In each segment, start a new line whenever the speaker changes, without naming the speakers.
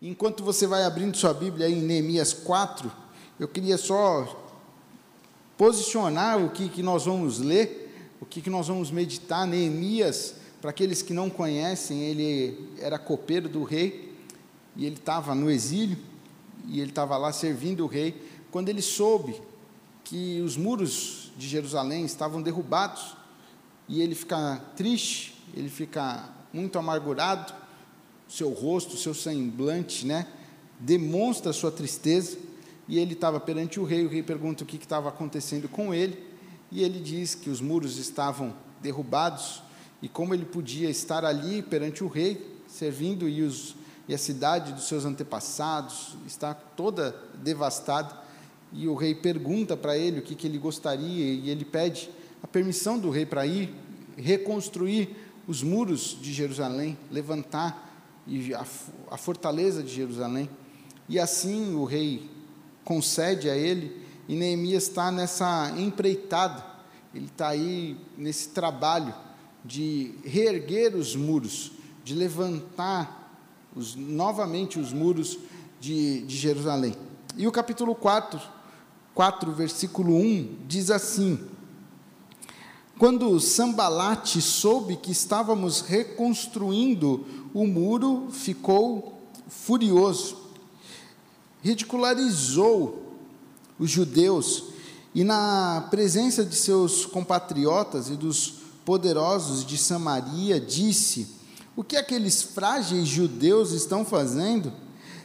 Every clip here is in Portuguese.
Enquanto você vai abrindo sua Bíblia em Neemias 4, eu queria só posicionar o que, que nós vamos ler, o que, que nós vamos meditar. Neemias, para aqueles que não conhecem, ele era copeiro do rei e ele estava no exílio e ele estava lá servindo o rei. Quando ele soube que os muros de Jerusalém estavam derrubados e ele fica triste, ele fica muito amargurado, seu rosto, seu semblante, né, demonstra sua tristeza. E ele estava perante o rei. O rei pergunta o que estava acontecendo com ele. E ele diz que os muros estavam derrubados e como ele podia estar ali perante o rei, servindo e, os, e a cidade dos seus antepassados está toda devastada. E o rei pergunta para ele o que, que ele gostaria e ele pede a permissão do rei para ir reconstruir os muros de Jerusalém, levantar e a, a fortaleza de Jerusalém. E assim o rei concede a ele, e Neemias está nessa empreitada, ele está aí nesse trabalho de reerguer os muros, de levantar os, novamente os muros de, de Jerusalém. E o capítulo 4, 4, versículo 1, diz assim: Quando Sambalate soube que estávamos reconstruindo o muro ficou furioso, ridicularizou os judeus e, na presença de seus compatriotas e dos poderosos de Samaria, disse: O que aqueles frágeis judeus estão fazendo?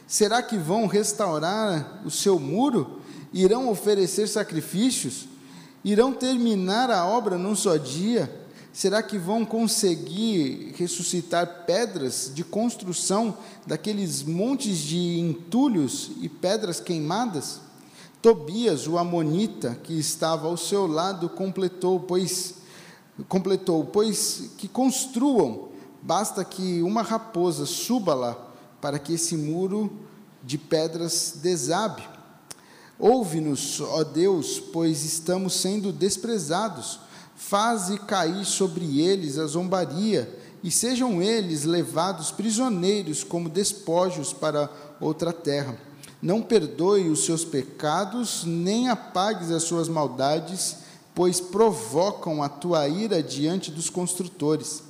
Será que vão restaurar o seu muro? Irão oferecer sacrifícios? Irão terminar a obra num só dia? Será que vão conseguir ressuscitar pedras de construção daqueles montes de entulhos e pedras queimadas? Tobias, o amonita, que estava ao seu lado, completou, pois completou, pois que construam, basta que uma raposa suba lá para que esse muro de pedras desabe. Ouve-nos, ó Deus, pois estamos sendo desprezados faze cair sobre eles a zombaria, e sejam eles levados prisioneiros como despojos para outra terra. Não perdoe os seus pecados, nem apagues as suas maldades, pois provocam a tua ira diante dos construtores.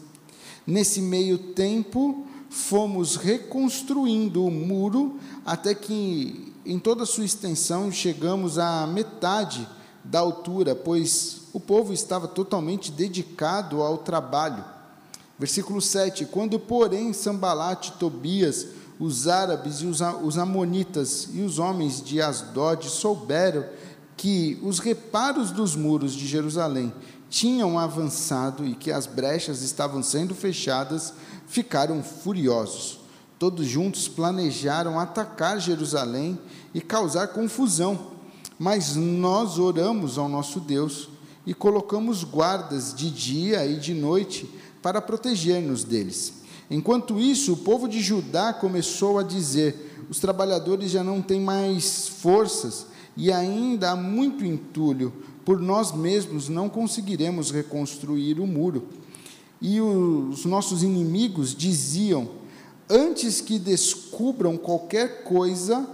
Nesse meio tempo, fomos reconstruindo o muro até que, em toda sua extensão, chegamos à metade da altura, pois o povo estava totalmente dedicado ao trabalho. Versículo 7: Quando, porém, Sambalate, Tobias, os árabes e os amonitas e os homens de Asdod souberam que os reparos dos muros de Jerusalém tinham avançado e que as brechas estavam sendo fechadas, ficaram furiosos. Todos juntos planejaram atacar Jerusalém e causar confusão. Mas nós oramos ao nosso Deus e colocamos guardas de dia e de noite para proteger-nos deles. Enquanto isso, o povo de Judá começou a dizer: os trabalhadores já não têm mais forças e ainda há muito entulho, por nós mesmos não conseguiremos reconstruir o muro. E os nossos inimigos diziam: antes que descubram qualquer coisa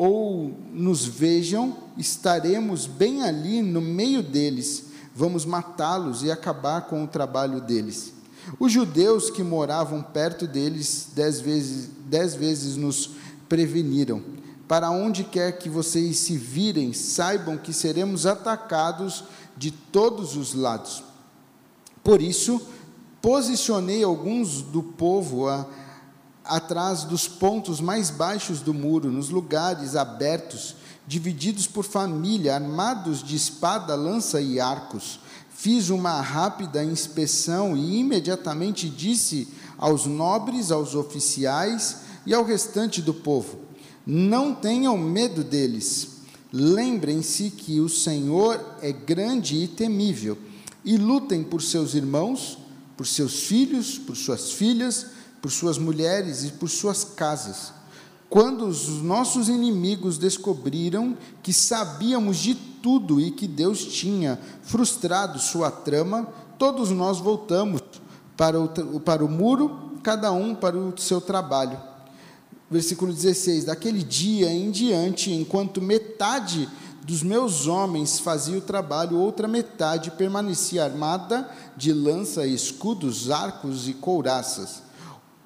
ou nos vejam, estaremos bem ali no meio deles Vamos matá-los e acabar com o trabalho deles. Os judeus que moravam perto deles dez vezes, dez vezes nos preveniram. Para onde quer que vocês se virem, saibam que seremos atacados de todos os lados. Por isso, posicionei alguns do povo a, atrás dos pontos mais baixos do muro, nos lugares abertos divididos por família, armados de espada, lança e arcos. Fiz uma rápida inspeção e imediatamente disse aos nobres, aos oficiais e ao restante do povo: Não tenham medo deles. Lembrem-se que o Senhor é grande e temível, e lutem por seus irmãos, por seus filhos, por suas filhas, por suas mulheres e por suas casas quando os nossos inimigos descobriram que sabíamos de tudo e que Deus tinha frustrado sua trama, todos nós voltamos para o, para o muro, cada um para o seu trabalho. versículo 16: Daquele dia em diante, enquanto metade dos meus homens fazia o trabalho, outra metade permanecia armada de lança, escudos, arcos e couraças.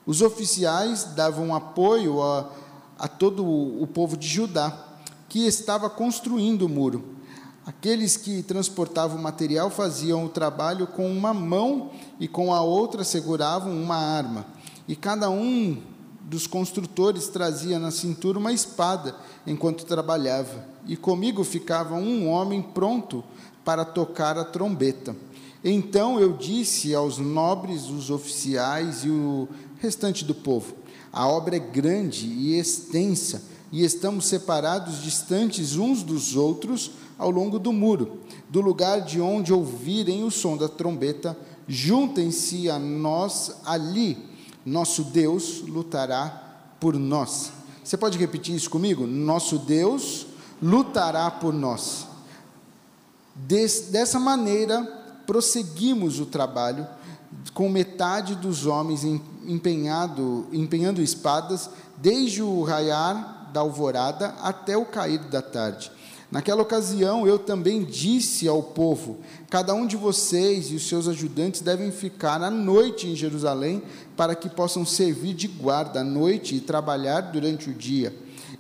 Os oficiais davam apoio a, a todo o povo de Judá, que estava construindo o muro. Aqueles que transportavam material faziam o trabalho com uma mão e com a outra seguravam uma arma. E cada um dos construtores trazia na cintura uma espada enquanto trabalhava, e comigo ficava um homem pronto para tocar a trombeta. Então eu disse aos nobres, os oficiais e o restante do povo: A obra é grande e extensa, e estamos separados distantes uns dos outros ao longo do muro. Do lugar de onde ouvirem o som da trombeta, juntem-se a nós ali nosso Deus lutará por nós. Você pode repetir isso comigo? Nosso Deus lutará por nós. Des, dessa maneira, prosseguimos o trabalho com metade dos homens empenhado, empenhando espadas, desde o raiar da alvorada até o cair da tarde. Naquela ocasião, eu também disse ao povo: Cada um de vocês e os seus ajudantes devem ficar à noite em Jerusalém, para que possam servir de guarda à noite e trabalhar durante o dia.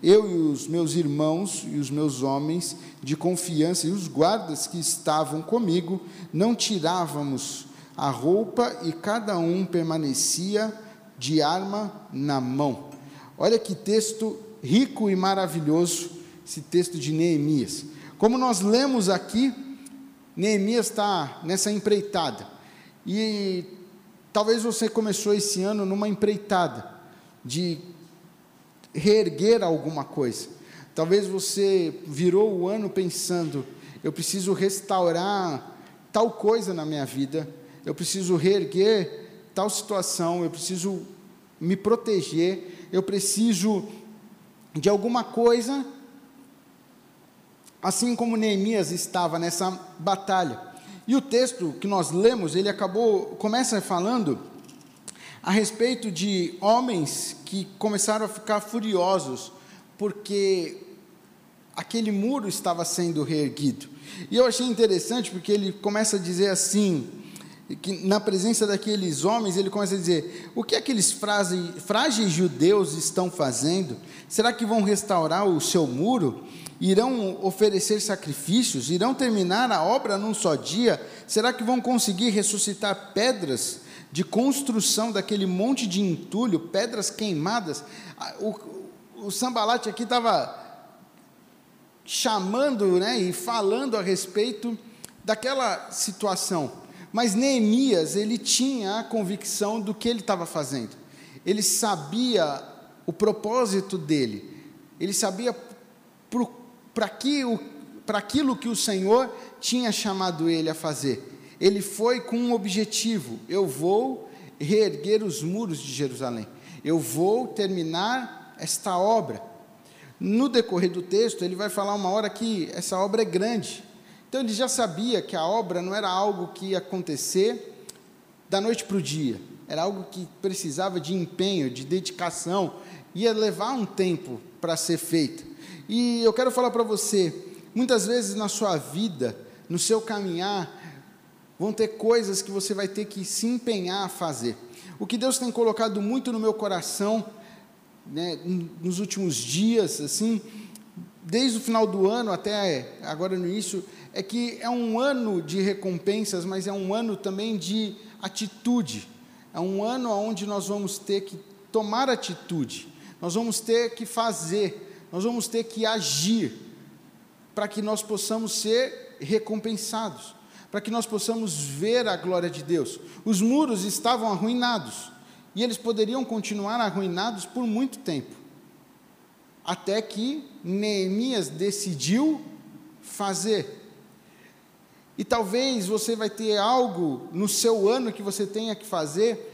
Eu e os meus irmãos e os meus homens de confiança e os guardas que estavam comigo não tirávamos a roupa e cada um permanecia de arma na mão. Olha que texto rico e maravilhoso esse texto de Neemias. Como nós lemos aqui, Neemias está nessa empreitada. E talvez você começou esse ano numa empreitada de reerguer alguma coisa. Talvez você virou o ano pensando: eu preciso restaurar tal coisa na minha vida, eu preciso reerguer tal situação, eu preciso me proteger, eu preciso de alguma coisa assim como Neemias estava nessa batalha. E o texto que nós lemos, ele acabou, começa falando a respeito de homens que começaram a ficar furiosos porque aquele muro estava sendo reerguido. E eu achei interessante porque ele começa a dizer assim, que na presença daqueles homens, ele começa a dizer: o que aqueles frágeis judeus estão fazendo? Será que vão restaurar o seu muro? irão oferecer sacrifícios, irão terminar a obra num só dia? Será que vão conseguir ressuscitar pedras de construção daquele monte de entulho, pedras queimadas? Ah, o, o Sambalate aqui estava chamando né, e falando a respeito daquela situação. Mas Neemias, ele tinha a convicção do que ele estava fazendo. Ele sabia o propósito dele. Ele sabia para aquilo que o Senhor tinha chamado ele a fazer. Ele foi com um objetivo: eu vou reerguer os muros de Jerusalém, eu vou terminar esta obra. No decorrer do texto, ele vai falar uma hora que essa obra é grande. Então ele já sabia que a obra não era algo que ia acontecer da noite para o dia, era algo que precisava de empenho, de dedicação, ia levar um tempo para ser feita. E eu quero falar para você, muitas vezes na sua vida, no seu caminhar, vão ter coisas que você vai ter que se empenhar a fazer. O que Deus tem colocado muito no meu coração, né, nos últimos dias, assim, desde o final do ano até agora no início, é que é um ano de recompensas, mas é um ano também de atitude. É um ano onde nós vamos ter que tomar atitude, nós vamos ter que fazer, nós vamos ter que agir para que nós possamos ser recompensados, para que nós possamos ver a glória de Deus. Os muros estavam arruinados e eles poderiam continuar arruinados por muito tempo, até que Neemias decidiu fazer. E talvez você vai ter algo no seu ano que você tenha que fazer,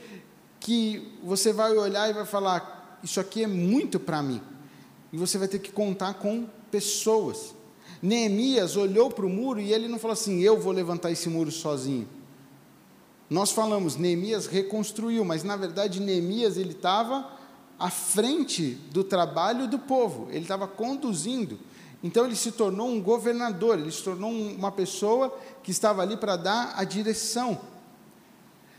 que você vai olhar e vai falar: Isso aqui é muito para mim e você vai ter que contar com pessoas. Neemias olhou para o muro e ele não falou assim: eu vou levantar esse muro sozinho. Nós falamos, Neemias reconstruiu, mas na verdade Neemias ele estava à frente do trabalho do povo, ele estava conduzindo. Então ele se tornou um governador, ele se tornou uma pessoa que estava ali para dar a direção.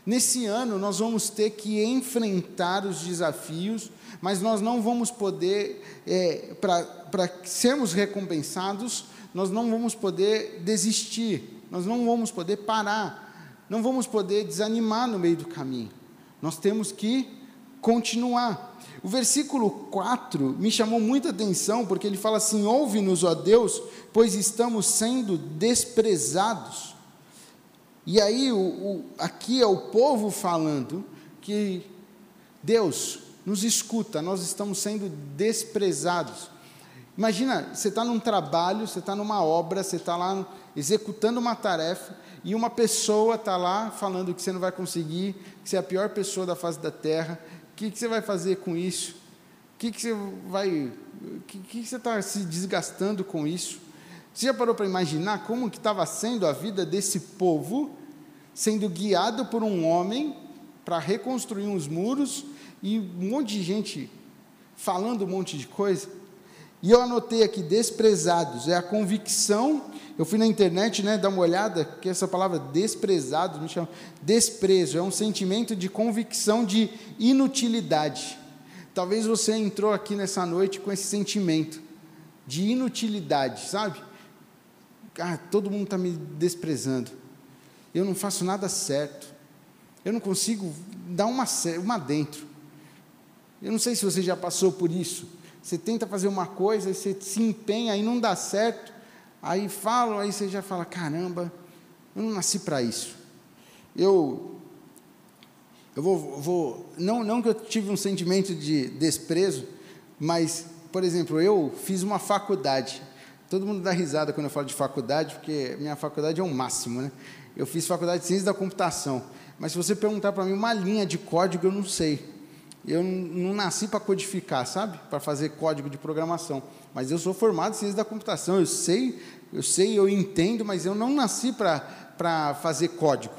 Nesse ano nós vamos ter que enfrentar os desafios, mas nós não vamos poder, é, para sermos recompensados, nós não vamos poder desistir, nós não vamos poder parar, não vamos poder desanimar no meio do caminho. Nós temos que continuar. O versículo 4 me chamou muita atenção, porque ele fala assim: Ouve-nos, ó Deus, pois estamos sendo desprezados. E aí, o, o, aqui é o povo falando que Deus nos escuta, nós estamos sendo desprezados. Imagina, você está num trabalho, você está numa obra, você está lá executando uma tarefa, e uma pessoa está lá falando que você não vai conseguir, que você é a pior pessoa da face da terra, que, que você vai fazer com isso? O que, que você vai. O que, que você está se desgastando com isso? Você já parou para imaginar como que estava sendo a vida desse povo, sendo guiado por um homem para reconstruir uns muros e um monte de gente falando um monte de coisa? E eu anotei aqui, desprezados, é a convicção. Eu fui na internet, né, dar uma olhada, que essa palavra desprezados me chama desprezo, é um sentimento de convicção de inutilidade. Talvez você entrou aqui nessa noite com esse sentimento de inutilidade, sabe? Ah, todo mundo está me desprezando. Eu não faço nada certo. Eu não consigo dar uma, uma dentro. Eu não sei se você já passou por isso você tenta fazer uma coisa, e você se empenha, aí não dá certo, aí falam, aí você já fala: caramba, eu não nasci para isso. Eu, eu vou, vou não, não que eu tive um sentimento de desprezo, mas, por exemplo, eu fiz uma faculdade. Todo mundo dá risada quando eu falo de faculdade, porque minha faculdade é o máximo, né? Eu fiz faculdade de ciência da computação. Mas se você perguntar para mim uma linha de código, eu não sei. Eu não nasci para codificar, sabe? Para fazer código de programação. Mas eu sou formado em ciência da computação. Eu sei, eu sei, eu entendo, mas eu não nasci para fazer código.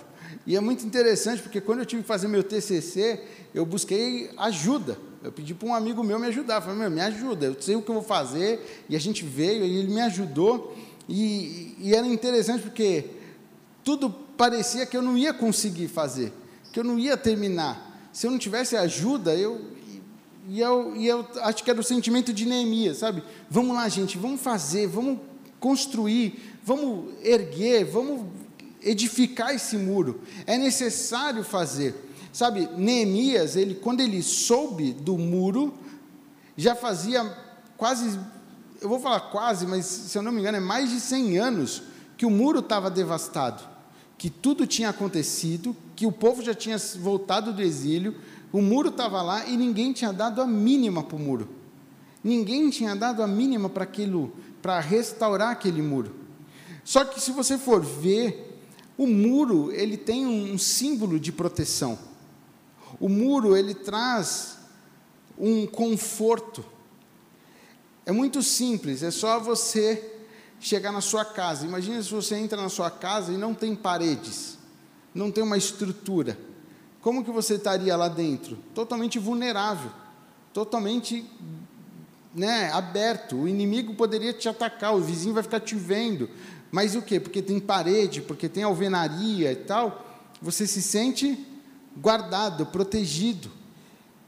E é muito interessante, porque quando eu tive que fazer meu TCC, eu busquei ajuda. Eu pedi para um amigo meu me ajudar. Eu falei, meu, me ajuda, eu sei o que eu vou fazer. E a gente veio e ele me ajudou. E, e era interessante porque tudo parecia que eu não ia conseguir fazer, que eu não ia terminar se eu não tivesse ajuda, eu e eu, e eu acho que era o sentimento de Neemias, sabe? Vamos lá, gente, vamos fazer, vamos construir, vamos erguer, vamos edificar esse muro. É necessário fazer. Sabe, Neemias, ele, quando ele soube do muro, já fazia quase, eu vou falar quase, mas se eu não me engano, é mais de 100 anos que o muro estava devastado que tudo tinha acontecido, que o povo já tinha voltado do exílio, o muro estava lá e ninguém tinha dado a mínima para o muro. Ninguém tinha dado a mínima para aquilo, para restaurar aquele muro. Só que se você for ver, o muro ele tem um símbolo de proteção. O muro ele traz um conforto. É muito simples, é só você chegar na sua casa. Imagina se você entra na sua casa e não tem paredes, não tem uma estrutura. Como que você estaria lá dentro? Totalmente vulnerável, totalmente né, aberto. O inimigo poderia te atacar, o vizinho vai ficar te vendo. Mas o quê? Porque tem parede, porque tem alvenaria e tal, você se sente guardado, protegido.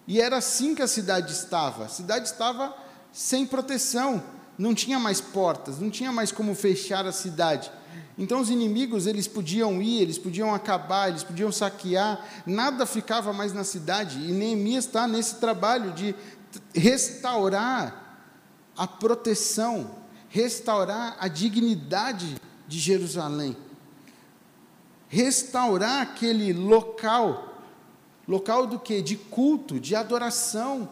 E era assim que a cidade estava. A cidade estava sem proteção não tinha mais portas, não tinha mais como fechar a cidade. Então os inimigos eles podiam ir, eles podiam acabar, eles podiam saquear, nada ficava mais na cidade. E Neemias está nesse trabalho de restaurar a proteção, restaurar a dignidade de Jerusalém, restaurar aquele local, local do que? De culto, de adoração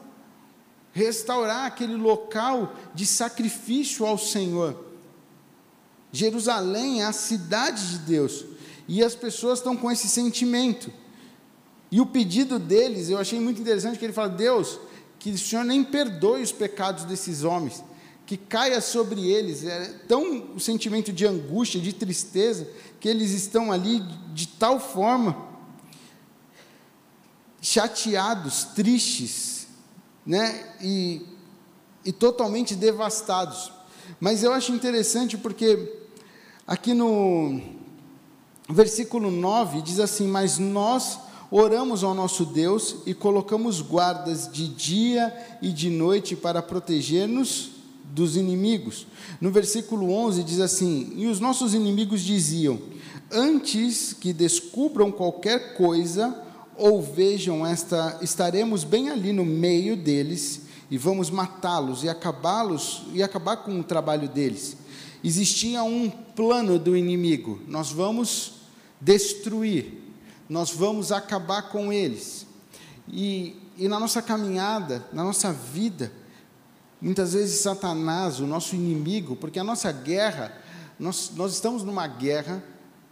restaurar aquele local de sacrifício ao Senhor. Jerusalém é a cidade de Deus, e as pessoas estão com esse sentimento. E o pedido deles, eu achei muito interessante que ele fala: Deus, que o Senhor nem perdoe os pecados desses homens, que caia sobre eles. É tão o sentimento de angústia, de tristeza, que eles estão ali de tal forma chateados, tristes, né? E, e totalmente devastados. Mas eu acho interessante porque aqui no versículo 9 diz assim: Mas nós oramos ao nosso Deus e colocamos guardas de dia e de noite para proteger-nos dos inimigos. No versículo 11 diz assim: E os nossos inimigos diziam: Antes que descubram qualquer coisa ou vejam esta, estaremos bem ali no meio deles e vamos matá-los e acabá-los e acabar com o trabalho deles. Existia um plano do inimigo. Nós vamos destruir. Nós vamos acabar com eles. E, e na nossa caminhada, na nossa vida, muitas vezes Satanás, o nosso inimigo, porque a nossa guerra, nós, nós estamos numa guerra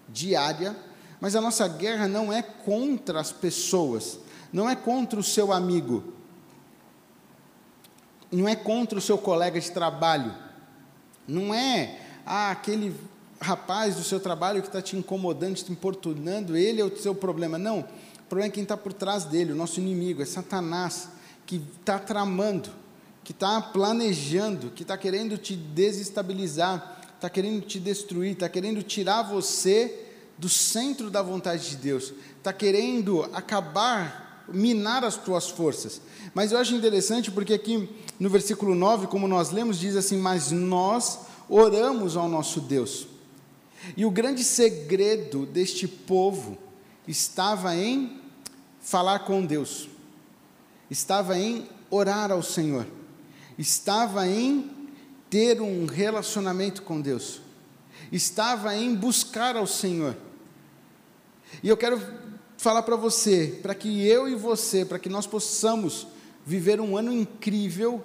diária, mas a nossa guerra não é contra as pessoas, não é contra o seu amigo, não é contra o seu colega de trabalho, não é ah, aquele rapaz do seu trabalho que está te incomodando, te importunando, ele é o seu problema. Não, o problema é quem está por trás dele, o nosso inimigo, é Satanás, que está tramando, que está planejando, que está querendo te desestabilizar, está querendo te destruir, está querendo tirar você do centro da vontade de Deus, está querendo acabar, minar as tuas forças. Mas eu acho interessante porque aqui no versículo 9, como nós lemos, diz assim: Mas nós oramos ao nosso Deus. E o grande segredo deste povo estava em falar com Deus, estava em orar ao Senhor, estava em ter um relacionamento com Deus, estava em buscar ao Senhor. E eu quero falar para você, para que eu e você, para que nós possamos viver um ano incrível,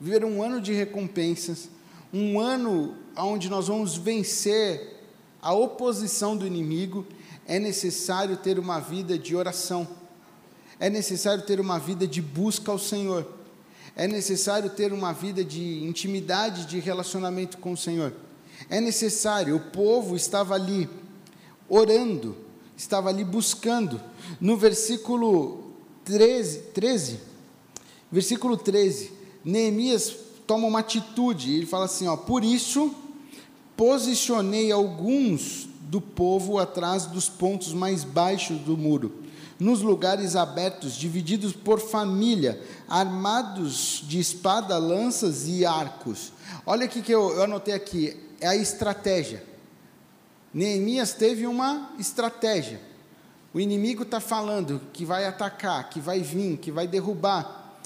viver um ano de recompensas, um ano onde nós vamos vencer a oposição do inimigo, é necessário ter uma vida de oração, é necessário ter uma vida de busca ao Senhor, é necessário ter uma vida de intimidade, de relacionamento com o Senhor. É necessário, o povo estava ali orando, estava ali buscando. No versículo 13, 13 versículo 13, Neemias toma uma atitude, ele fala assim: ó, por isso posicionei alguns do povo atrás dos pontos mais baixos do muro, nos lugares abertos, divididos por família, armados de espada, lanças e arcos. Olha aqui que eu, eu anotei aqui, é a estratégia. Neemias teve uma estratégia. O inimigo está falando que vai atacar, que vai vir, que vai derrubar.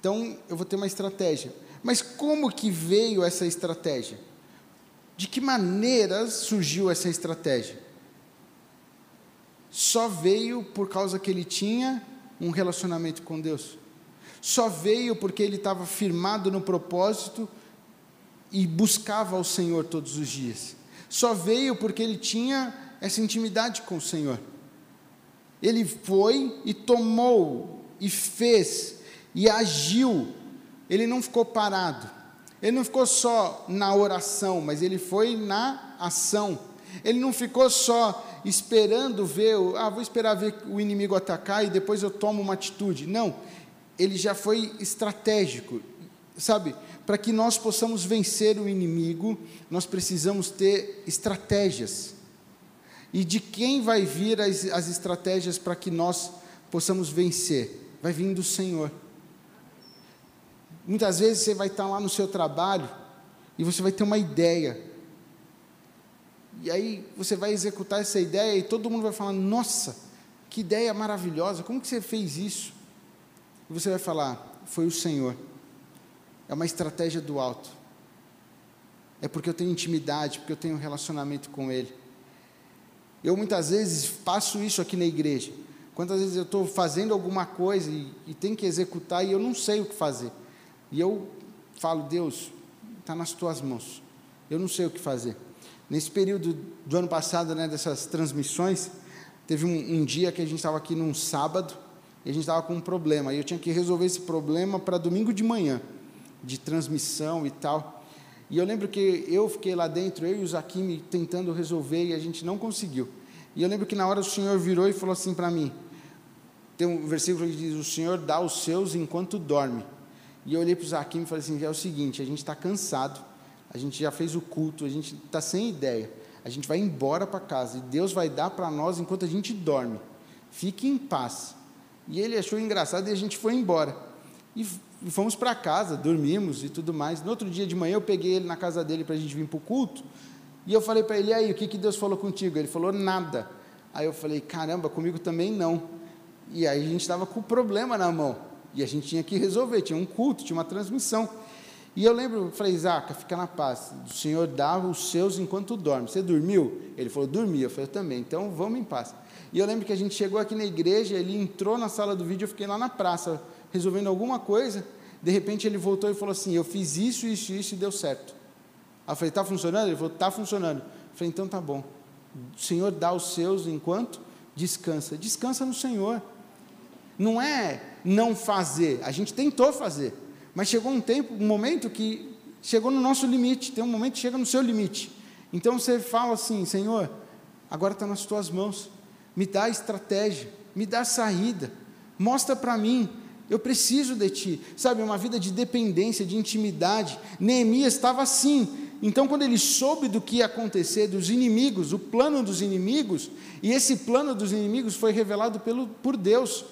Então eu vou ter uma estratégia. Mas como que veio essa estratégia? De que maneira surgiu essa estratégia? Só veio por causa que ele tinha um relacionamento com Deus. Só veio porque ele estava firmado no propósito e buscava ao Senhor todos os dias. Só veio porque ele tinha essa intimidade com o Senhor. Ele foi e tomou e fez e agiu. Ele não ficou parado. Ele não ficou só na oração, mas ele foi na ação. Ele não ficou só esperando ver, ah, vou esperar ver o inimigo atacar e depois eu tomo uma atitude. Não, ele já foi estratégico, sabe? Para que nós possamos vencer o inimigo, nós precisamos ter estratégias. E de quem vai vir as, as estratégias para que nós possamos vencer? Vai vir do Senhor. Muitas vezes você vai estar lá no seu trabalho e você vai ter uma ideia. E aí você vai executar essa ideia e todo mundo vai falar: "Nossa, que ideia maravilhosa! Como que você fez isso?" E você vai falar: "Foi o Senhor." É uma estratégia do alto. É porque eu tenho intimidade, porque eu tenho um relacionamento com Ele. Eu muitas vezes faço isso aqui na igreja. Quantas vezes eu estou fazendo alguma coisa e, e tenho que executar e eu não sei o que fazer. E eu falo, Deus, está nas tuas mãos. Eu não sei o que fazer. Nesse período do ano passado, né, dessas transmissões, teve um, um dia que a gente estava aqui num sábado e a gente estava com um problema. E eu tinha que resolver esse problema para domingo de manhã, de transmissão e tal. E eu lembro que eu fiquei lá dentro, eu e o Zaquim tentando resolver e a gente não conseguiu. E eu lembro que na hora o Senhor virou e falou assim para mim: tem um versículo que diz: O Senhor dá os seus enquanto dorme. E eu olhei para o Zaquim e falei assim: é o seguinte, a gente está cansado, a gente já fez o culto, a gente está sem ideia. A gente vai embora para casa e Deus vai dar para nós enquanto a gente dorme. Fique em paz. E ele achou engraçado e a gente foi embora. E fomos para casa, dormimos e tudo mais. No outro dia de manhã eu peguei ele na casa dele para a gente vir para o culto. E eu falei para ele: aí, o que, que Deus falou contigo? Ele falou: nada. Aí eu falei: caramba, comigo também não. E aí a gente estava com o problema na mão. E a gente tinha que resolver. Tinha um culto, tinha uma transmissão. E eu lembro, falei, Zaca, fica na paz. O Senhor dá os seus enquanto dorme. Você dormiu? Ele falou, dormi. Eu falei, eu também. Então vamos em paz. E eu lembro que a gente chegou aqui na igreja, ele entrou na sala do vídeo, eu fiquei lá na praça, resolvendo alguma coisa. De repente ele voltou e falou assim: Eu fiz isso, isso, isso e deu certo. Eu falei: Está funcionando? Ele falou: Está funcionando. Eu falei: Então tá bom. O Senhor dá os seus enquanto descansa. Descansa no Senhor. Não é não fazer. A gente tentou fazer. Mas chegou um tempo, um momento que chegou no nosso limite. Tem um momento que chega no seu limite. Então você fala assim: Senhor, agora está nas tuas mãos. Me dá estratégia, me dá saída. Mostra para mim eu preciso de ti. Sabe, uma vida de dependência, de intimidade. Neemias estava assim. Então, quando ele soube do que ia acontecer, dos inimigos, o plano dos inimigos, e esse plano dos inimigos foi revelado pelo, por Deus.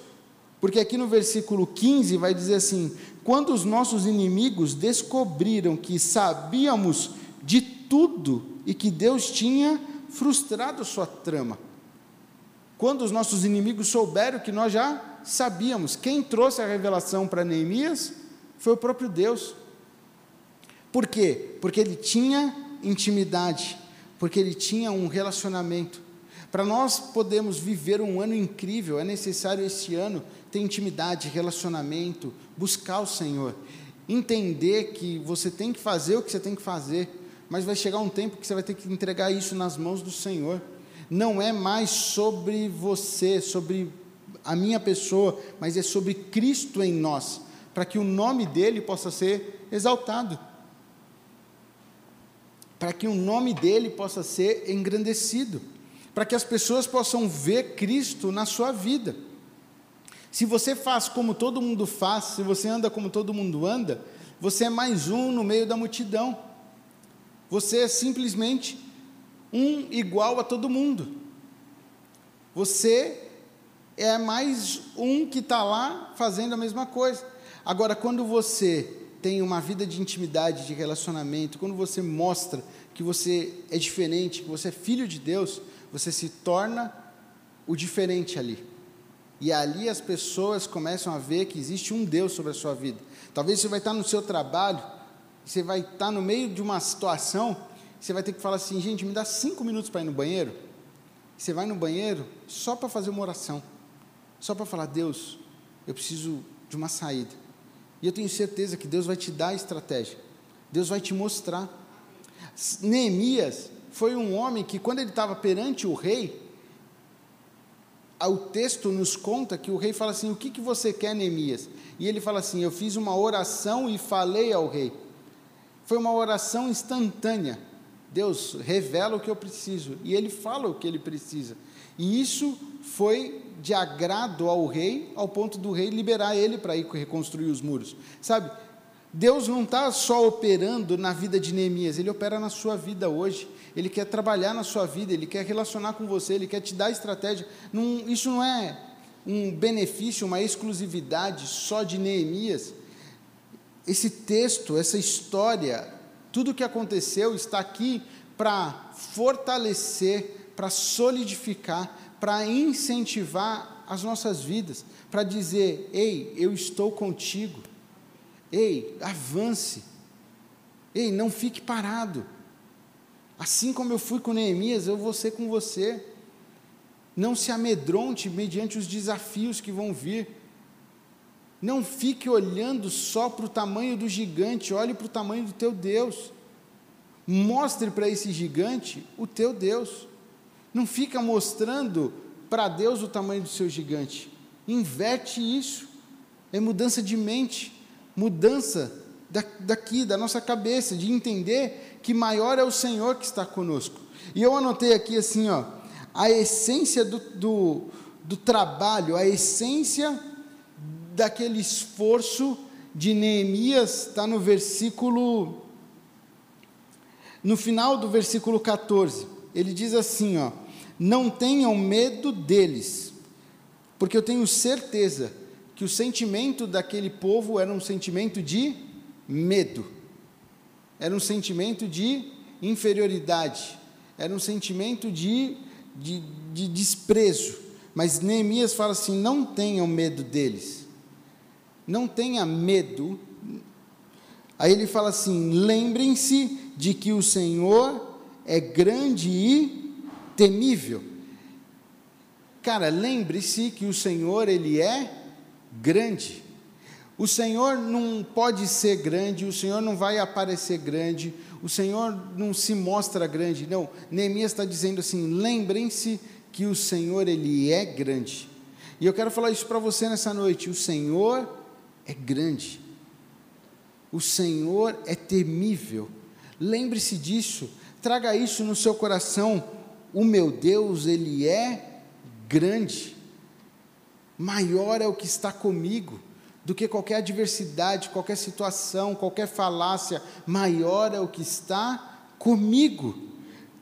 Porque aqui no versículo 15 vai dizer assim: Quando os nossos inimigos descobriram que sabíamos de tudo e que Deus tinha frustrado sua trama. Quando os nossos inimigos souberam que nós já sabíamos, quem trouxe a revelação para Neemias foi o próprio Deus. Por quê? Porque ele tinha intimidade, porque ele tinha um relacionamento. Para nós podermos viver um ano incrível, é necessário esse ano ter intimidade, relacionamento, buscar o Senhor, entender que você tem que fazer o que você tem que fazer, mas vai chegar um tempo que você vai ter que entregar isso nas mãos do Senhor. Não é mais sobre você, sobre a minha pessoa, mas é sobre Cristo em nós, para que o nome dele possa ser exaltado, para que o nome dele possa ser engrandecido, para que as pessoas possam ver Cristo na sua vida. Se você faz como todo mundo faz, se você anda como todo mundo anda, você é mais um no meio da multidão. Você é simplesmente um igual a todo mundo. Você é mais um que está lá fazendo a mesma coisa. Agora, quando você tem uma vida de intimidade, de relacionamento, quando você mostra que você é diferente, que você é filho de Deus, você se torna o diferente ali. E ali as pessoas começam a ver que existe um Deus sobre a sua vida. Talvez você vai estar no seu trabalho, você vai estar no meio de uma situação, você vai ter que falar assim, gente, me dá cinco minutos para ir no banheiro. Você vai no banheiro só para fazer uma oração só para falar: Deus, eu preciso de uma saída. E eu tenho certeza que Deus vai te dar a estratégia, Deus vai te mostrar. Neemias foi um homem que, quando ele estava perante o rei, o texto nos conta que o rei fala assim: O que, que você quer, Neemias? E ele fala assim: Eu fiz uma oração e falei ao rei. Foi uma oração instantânea. Deus revela o que eu preciso e ele fala o que ele precisa. E isso foi de agrado ao rei, ao ponto do rei liberar ele para ir reconstruir os muros. Sabe, Deus não está só operando na vida de Neemias, Ele opera na sua vida hoje. Ele quer trabalhar na sua vida, Ele quer relacionar com você, Ele quer te dar estratégia. Não, isso não é um benefício, uma exclusividade só de Neemias. Esse texto, essa história, tudo o que aconteceu está aqui para fortalecer, para solidificar, para incentivar as nossas vidas, para dizer: ei, eu estou contigo, ei, avance, ei, não fique parado. Assim como eu fui com Neemias, eu vou ser com você. Não se amedronte mediante os desafios que vão vir. Não fique olhando só para o tamanho do gigante, olhe para o tamanho do teu Deus. Mostre para esse gigante o teu Deus. Não fica mostrando para Deus o tamanho do seu gigante. Inverte isso. É mudança de mente, mudança daqui, da nossa cabeça, de entender que maior é o Senhor que está conosco. E eu anotei aqui assim, ó, a essência do, do, do trabalho, a essência daquele esforço de Neemias está no versículo. No final do versículo 14, ele diz assim: ó, não tenham medo deles, porque eu tenho certeza que o sentimento daquele povo era um sentimento de medo, era um sentimento de inferioridade, era um sentimento de, de, de desprezo. Mas Neemias fala assim: não tenham medo deles, não tenha medo. Aí ele fala assim: lembrem-se de que o Senhor é grande e temível. Cara, lembre-se que o Senhor, Ele é grande. O Senhor não pode ser grande, o Senhor não vai aparecer grande, o Senhor não se mostra grande, não. Neemias está dizendo assim: lembrem-se que o Senhor, Ele é grande. E eu quero falar isso para você nessa noite: o Senhor é grande, o Senhor é temível. Lembre-se disso, traga isso no seu coração. O meu Deus, Ele é grande, maior é o que está comigo do que qualquer adversidade, qualquer situação, qualquer falácia, maior é o que está comigo.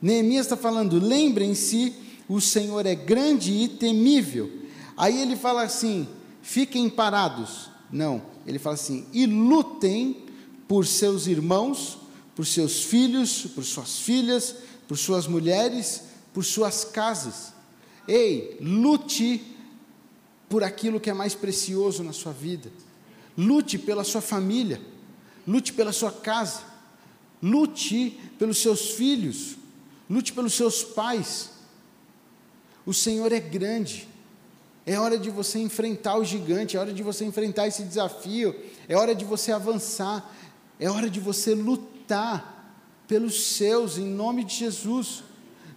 Neemias está falando: lembrem-se, o Senhor é grande e temível. Aí ele fala assim: fiquem parados. Não, ele fala assim: e lutem por seus irmãos, por seus filhos, por suas filhas, por suas mulheres, por suas casas. Ei, lute por aquilo que é mais precioso na sua vida. Lute pela sua família, lute pela sua casa, lute pelos seus filhos, lute pelos seus pais. O Senhor é grande. É hora de você enfrentar o gigante, é hora de você enfrentar esse desafio, é hora de você avançar, é hora de você lutar pelos seus, em nome de Jesus.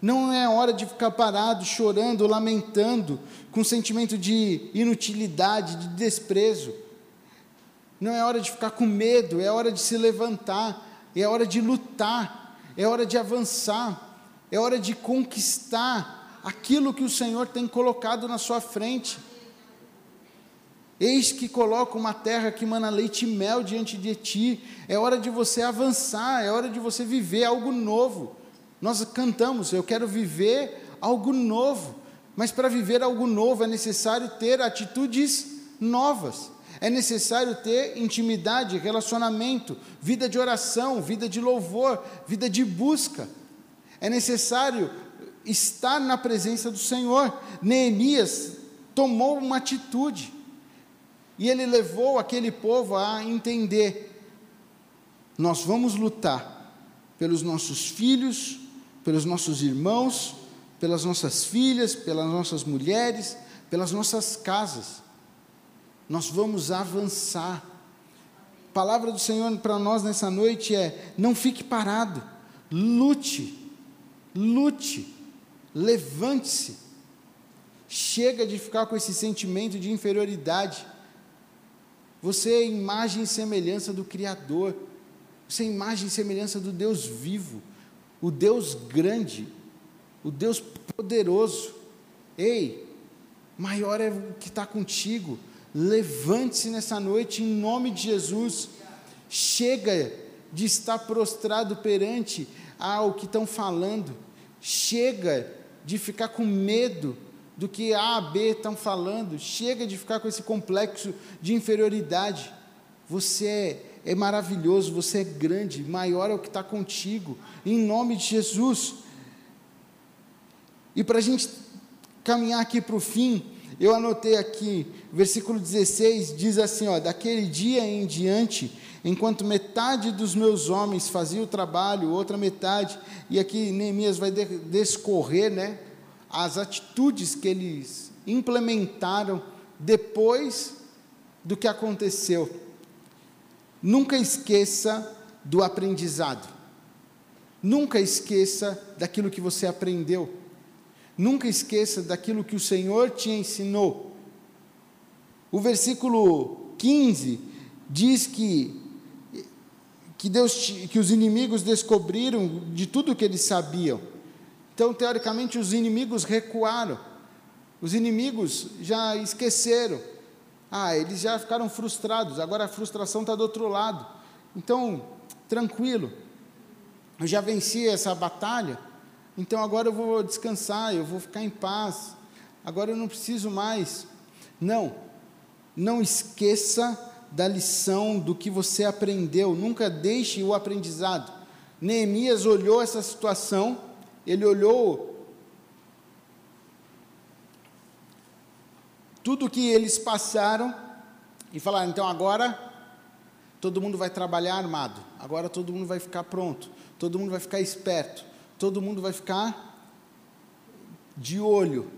Não é hora de ficar parado, chorando, lamentando, com sentimento de inutilidade, de desprezo. Não é hora de ficar com medo, é hora de se levantar, é hora de lutar, é hora de avançar, é hora de conquistar aquilo que o Senhor tem colocado na sua frente. Eis que coloca uma terra que mana leite e mel diante de ti. É hora de você avançar, é hora de você viver algo novo. Nós cantamos, eu quero viver algo novo, mas para viver algo novo é necessário ter atitudes novas, é necessário ter intimidade, relacionamento, vida de oração, vida de louvor, vida de busca, é necessário estar na presença do Senhor. Neemias tomou uma atitude, e ele levou aquele povo a entender: nós vamos lutar pelos nossos filhos, pelos nossos irmãos, pelas nossas filhas, pelas nossas mulheres, pelas nossas casas. Nós vamos avançar. A palavra do Senhor para nós nessa noite é: não fique parado, lute, lute, levante-se. Chega de ficar com esse sentimento de inferioridade. Você é imagem e semelhança do Criador. Você é imagem e semelhança do Deus vivo o Deus grande, o Deus poderoso. Ei, maior é o que está contigo. Levante-se nessa noite em nome de Jesus. Chega de estar prostrado perante ao que estão falando. Chega de ficar com medo do que A, B estão falando. Chega de ficar com esse complexo de inferioridade. Você é é maravilhoso, você é grande, maior é o que está contigo, em nome de Jesus. E para a gente caminhar aqui para o fim, eu anotei aqui, versículo 16 diz assim: ó, daquele dia em diante, enquanto metade dos meus homens fazia o trabalho, outra metade, e aqui Neemias vai descorrer, né, as atitudes que eles implementaram depois do que aconteceu. Nunca esqueça do aprendizado. Nunca esqueça daquilo que você aprendeu. Nunca esqueça daquilo que o Senhor te ensinou. O versículo 15 diz que que Deus que os inimigos descobriram de tudo que eles sabiam. Então, teoricamente, os inimigos recuaram. Os inimigos já esqueceram. Ah, eles já ficaram frustrados, agora a frustração está do outro lado. Então, tranquilo, eu já venci essa batalha, então agora eu vou descansar, eu vou ficar em paz, agora eu não preciso mais. Não, não esqueça da lição, do que você aprendeu, nunca deixe o aprendizado. Neemias olhou essa situação, ele olhou tudo que eles passaram e falaram: então agora todo mundo vai trabalhar armado, agora todo mundo vai ficar pronto, todo mundo vai ficar esperto, todo mundo vai ficar de olho.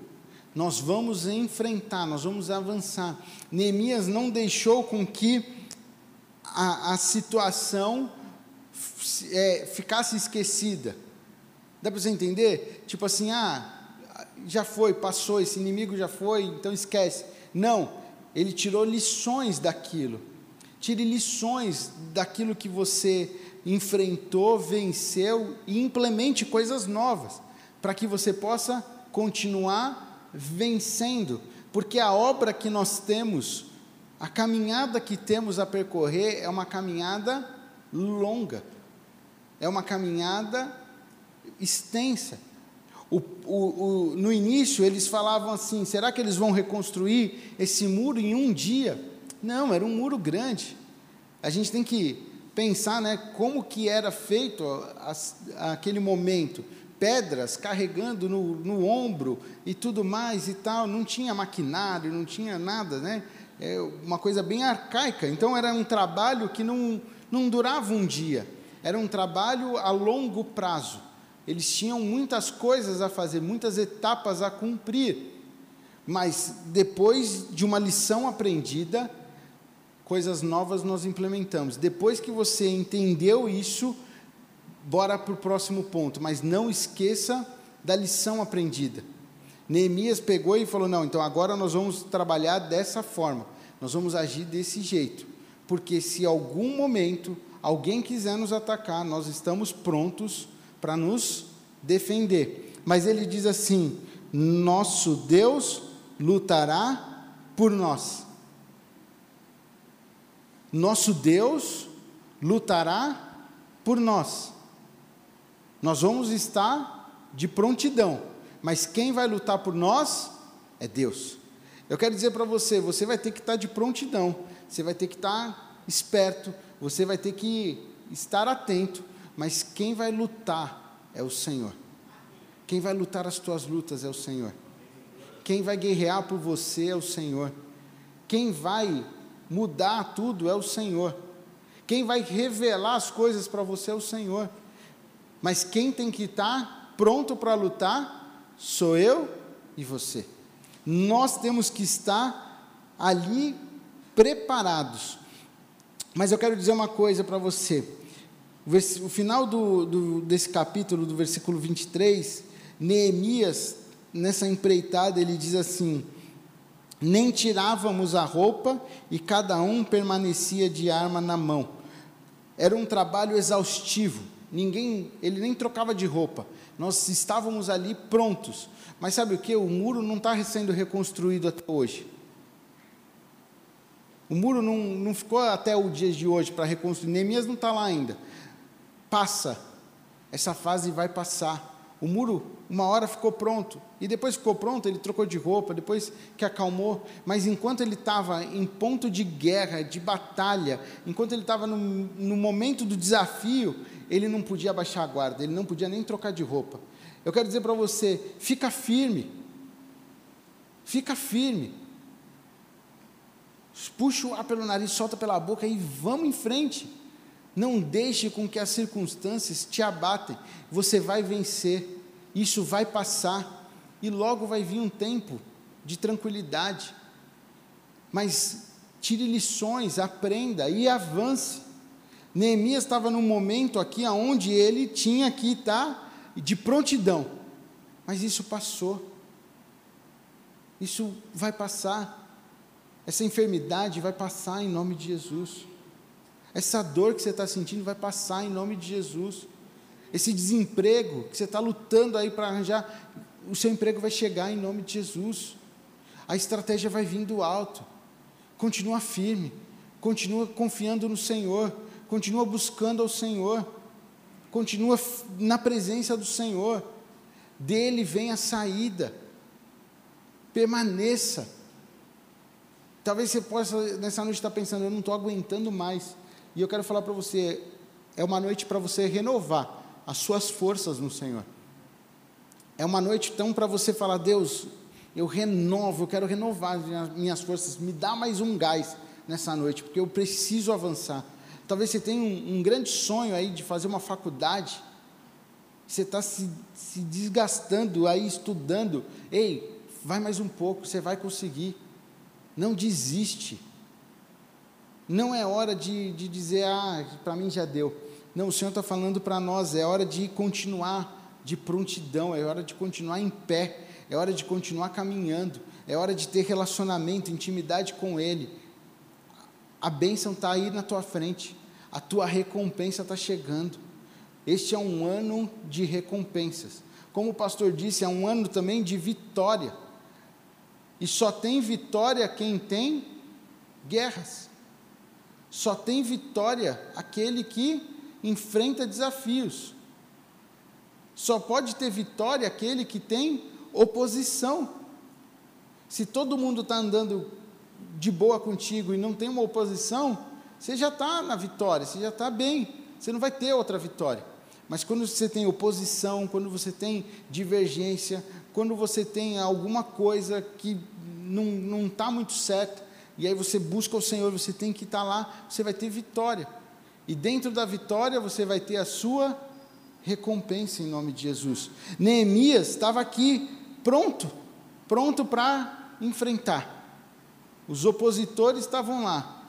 Nós vamos enfrentar, nós vamos avançar. Neemias não deixou com que a, a situação é, ficasse esquecida. Dá para você entender? Tipo assim, ah, já foi, passou, esse inimigo já foi, então esquece. Não, ele tirou lições daquilo. Tire lições daquilo que você enfrentou, venceu e implemente coisas novas, para que você possa continuar vencendo, porque a obra que nós temos, a caminhada que temos a percorrer é uma caminhada longa, é uma caminhada extensa. O, o, o, no início eles falavam assim: será que eles vão reconstruir esse muro em um dia? Não, era um muro grande. A gente tem que pensar, né, como que era feito aquele momento. Pedras carregando no, no ombro e tudo mais e tal. Não tinha maquinário, não tinha nada, né? É uma coisa bem arcaica. Então era um trabalho que não, não durava um dia. Era um trabalho a longo prazo. Eles tinham muitas coisas a fazer, muitas etapas a cumprir. Mas depois de uma lição aprendida, coisas novas nós implementamos. Depois que você entendeu isso, bora para o próximo ponto, mas não esqueça da lição aprendida. Neemias pegou e falou: Não, então agora nós vamos trabalhar dessa forma, nós vamos agir desse jeito, porque se algum momento alguém quiser nos atacar, nós estamos prontos para nos defender. Mas ele diz assim: Nosso Deus lutará por nós. Nosso Deus lutará por nós. Nós vamos estar de prontidão, mas quem vai lutar por nós é Deus. Eu quero dizer para você, você vai ter que estar de prontidão, você vai ter que estar esperto, você vai ter que estar atento, mas quem vai lutar é o Senhor. Quem vai lutar as tuas lutas é o Senhor. Quem vai guerrear por você é o Senhor. Quem vai mudar tudo é o Senhor. Quem vai revelar as coisas para você é o Senhor. Mas quem tem que estar pronto para lutar sou eu e você. Nós temos que estar ali preparados. Mas eu quero dizer uma coisa para você. O final do, do, desse capítulo, do versículo 23, Neemias, nessa empreitada, ele diz assim: Nem tirávamos a roupa e cada um permanecia de arma na mão. Era um trabalho exaustivo. Ninguém, ele nem trocava de roupa. Nós estávamos ali prontos. Mas sabe o que? O muro não está sendo reconstruído até hoje. O muro não, não ficou até o dia de hoje para reconstruir. Neemias não está lá ainda passa, essa fase vai passar. O muro, uma hora ficou pronto, e depois ficou pronto, ele trocou de roupa, depois que acalmou, mas enquanto ele estava em ponto de guerra, de batalha, enquanto ele estava no, no momento do desafio, ele não podia baixar a guarda, ele não podia nem trocar de roupa. Eu quero dizer para você: fica firme, fica firme. Puxa o ar pelo nariz, solta pela boca e vamos em frente. Não deixe com que as circunstâncias te abatem. Você vai vencer. Isso vai passar e logo vai vir um tempo de tranquilidade. Mas tire lições, aprenda e avance. Neemias estava num momento aqui onde ele tinha que estar de prontidão. Mas isso passou. Isso vai passar. Essa enfermidade vai passar em nome de Jesus. Essa dor que você está sentindo vai passar em nome de Jesus. Esse desemprego que você está lutando aí para arranjar, o seu emprego vai chegar em nome de Jesus. A estratégia vai vir do alto. Continua firme, continua confiando no Senhor, continua buscando ao Senhor, continua na presença do Senhor. Dele vem a saída. Permaneça. Talvez você possa nessa noite estar pensando, eu não estou aguentando mais. E eu quero falar para você, é uma noite para você renovar as suas forças no Senhor. É uma noite então para você falar, Deus, eu renovo, eu quero renovar minhas forças, me dá mais um gás nessa noite, porque eu preciso avançar. Talvez você tenha um, um grande sonho aí de fazer uma faculdade, você está se, se desgastando aí estudando, ei, vai mais um pouco, você vai conseguir. Não desiste. Não é hora de, de dizer, ah, para mim já deu. Não, o Senhor está falando para nós, é hora de continuar de prontidão, é hora de continuar em pé, é hora de continuar caminhando, é hora de ter relacionamento, intimidade com Ele. A bênção está aí na tua frente, a tua recompensa está chegando. Este é um ano de recompensas. Como o pastor disse, é um ano também de vitória. E só tem vitória quem tem guerras. Só tem vitória aquele que enfrenta desafios. Só pode ter vitória aquele que tem oposição. Se todo mundo está andando de boa contigo e não tem uma oposição, você já está na vitória, você já está bem, você não vai ter outra vitória. Mas quando você tem oposição, quando você tem divergência, quando você tem alguma coisa que não está muito certa, e aí você busca o Senhor, você tem que estar lá, você vai ter vitória. E dentro da vitória você vai ter a sua recompensa em nome de Jesus. Neemias estava aqui, pronto, pronto para enfrentar. Os opositores estavam lá,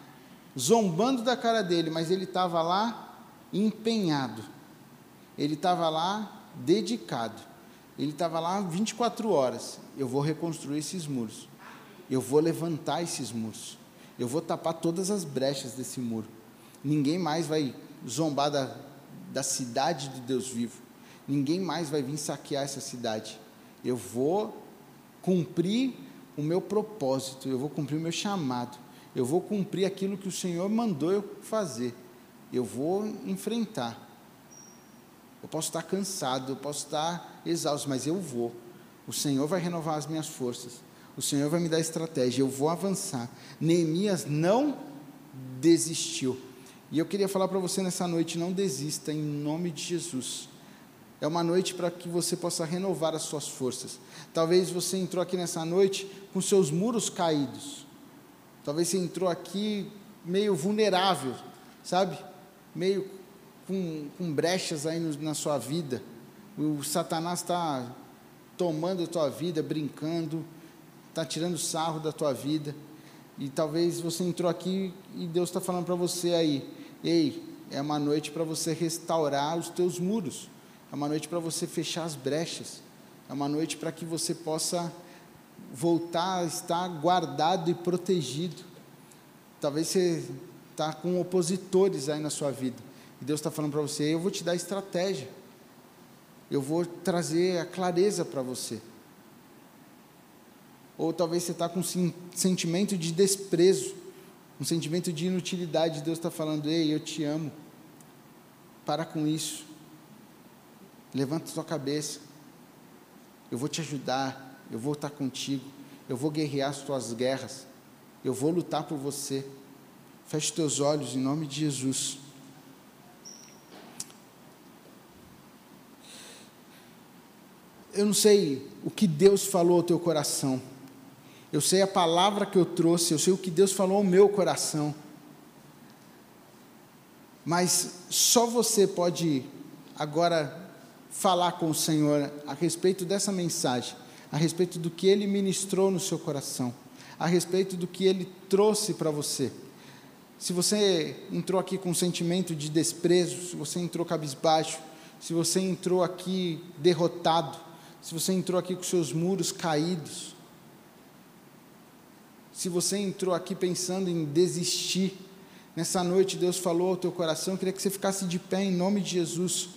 zombando da cara dele, mas ele estava lá empenhado, ele estava lá dedicado, ele estava lá 24 horas. Eu vou reconstruir esses muros, eu vou levantar esses muros, eu vou tapar todas as brechas desse muro. Ninguém mais vai zombar da, da cidade de Deus vivo. Ninguém mais vai vir saquear essa cidade. Eu vou cumprir o meu propósito, eu vou cumprir o meu chamado, eu vou cumprir aquilo que o Senhor mandou eu fazer. Eu vou enfrentar. Eu posso estar cansado, eu posso estar exausto, mas eu vou. O Senhor vai renovar as minhas forças. O Senhor vai me dar estratégia, eu vou avançar. Neemias não desistiu. E eu queria falar para você nessa noite: não desista, em nome de Jesus. É uma noite para que você possa renovar as suas forças. Talvez você entrou aqui nessa noite com seus muros caídos. Talvez você entrou aqui meio vulnerável, sabe? Meio com, com brechas aí no, na sua vida. O Satanás está tomando a tua vida, brincando, está tirando sarro da tua vida. E talvez você entrou aqui e Deus está falando para você aí: Ei, é uma noite para você restaurar os teus muros, é uma noite para você fechar as brechas, é uma noite para que você possa voltar a estar guardado e protegido. Talvez você está com opositores aí na sua vida, e Deus está falando para você: eu vou te dar estratégia, eu vou trazer a clareza para você. Ou talvez você está com um sentimento de desprezo, um sentimento de inutilidade. Deus está falando: Ei, eu te amo. Para com isso. Levanta sua cabeça. Eu vou te ajudar. Eu vou estar contigo. Eu vou guerrear as tuas guerras. Eu vou lutar por você. Feche teus olhos em nome de Jesus. Eu não sei o que Deus falou ao teu coração. Eu sei a palavra que eu trouxe, eu sei o que Deus falou ao meu coração. Mas só você pode agora falar com o Senhor a respeito dessa mensagem, a respeito do que ele ministrou no seu coração, a respeito do que ele trouxe para você. Se você entrou aqui com um sentimento de desprezo, se você entrou cabisbaixo, se você entrou aqui derrotado, se você entrou aqui com seus muros caídos, se você entrou aqui pensando em desistir, nessa noite Deus falou ao teu coração, queria que você ficasse de pé em nome de Jesus.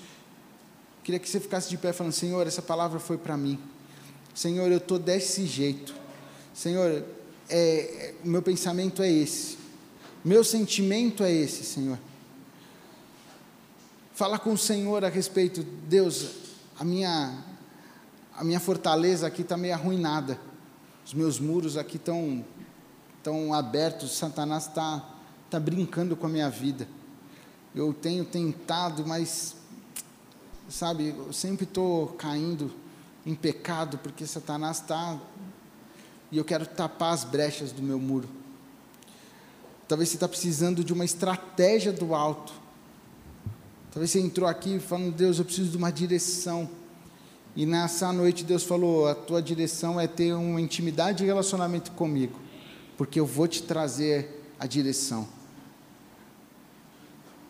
Queria que você ficasse de pé falando: Senhor, essa palavra foi para mim. Senhor, eu estou desse jeito. Senhor, é, o meu pensamento é esse, meu sentimento é esse, Senhor. Fala com o Senhor a respeito, Deus, a minha, a minha fortaleza aqui está meio arruinada, os meus muros aqui estão tão abertos, Satanás está tá brincando com a minha vida. Eu tenho tentado, mas, sabe, eu sempre estou caindo em pecado, porque Satanás está. E eu quero tapar as brechas do meu muro. Talvez você está precisando de uma estratégia do alto. Talvez você entrou aqui falando, Deus, eu preciso de uma direção. E nessa noite Deus falou: a tua direção é ter uma intimidade e relacionamento comigo, porque eu vou te trazer a direção.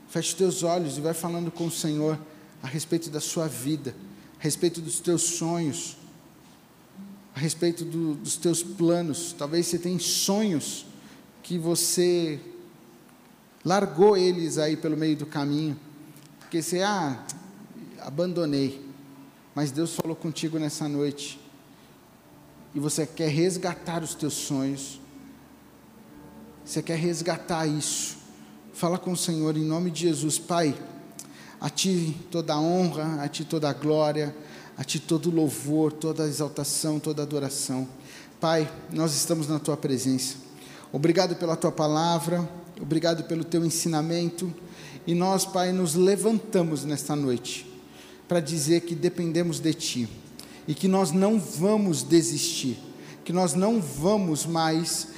Feche os teus olhos e vai falando com o Senhor a respeito da sua vida a respeito dos teus sonhos, a respeito do, dos teus planos. Talvez você tenha sonhos que você largou eles aí pelo meio do caminho, porque você, ah, abandonei. Mas Deus falou contigo nessa noite, e você quer resgatar os teus sonhos, você quer resgatar isso. Fala com o Senhor em nome de Jesus, Pai. A Ti toda a honra, a Ti toda a glória, a Ti todo o louvor, toda a exaltação, toda a adoração. Pai, nós estamos na Tua presença. Obrigado pela Tua palavra, obrigado pelo Teu ensinamento. E nós, Pai, nos levantamos nesta noite para dizer que dependemos de Ti e que nós não vamos desistir, que nós não vamos mais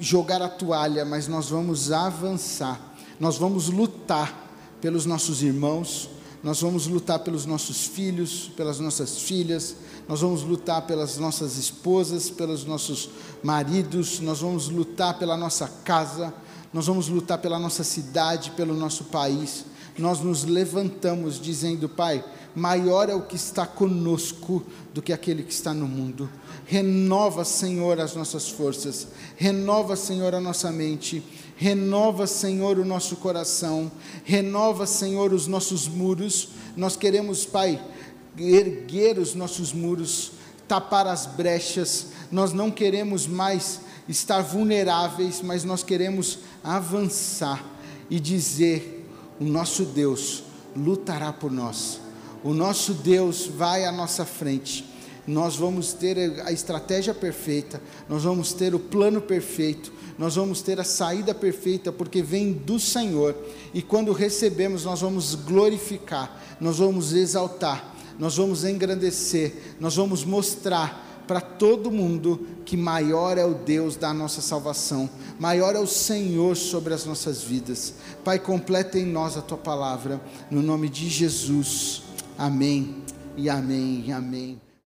jogar a toalha, mas nós vamos avançar, nós vamos lutar pelos nossos irmãos, nós vamos lutar pelos nossos filhos, pelas nossas filhas, nós vamos lutar pelas nossas esposas, pelos nossos maridos, nós vamos lutar pela nossa casa, nós vamos lutar pela nossa cidade, pelo nosso país. Nós nos levantamos dizendo, Pai, maior é o que está conosco do que aquele que está no mundo. Renova, Senhor, as nossas forças, renova, Senhor, a nossa mente Renova, Senhor, o nosso coração, renova, Senhor, os nossos muros. Nós queremos, Pai, erguer os nossos muros, tapar as brechas. Nós não queremos mais estar vulneráveis, mas nós queremos avançar e dizer: o nosso Deus lutará por nós. O nosso Deus vai à nossa frente. Nós vamos ter a estratégia perfeita, nós vamos ter o plano perfeito, nós vamos ter a saída perfeita, porque vem do Senhor, e quando recebemos, nós vamos glorificar, nós vamos exaltar, nós vamos engrandecer, nós vamos mostrar para todo mundo que maior é o Deus da nossa salvação, maior é o Senhor sobre as nossas vidas. Pai, completa em nós a tua palavra, no nome de Jesus. Amém e amém e amém.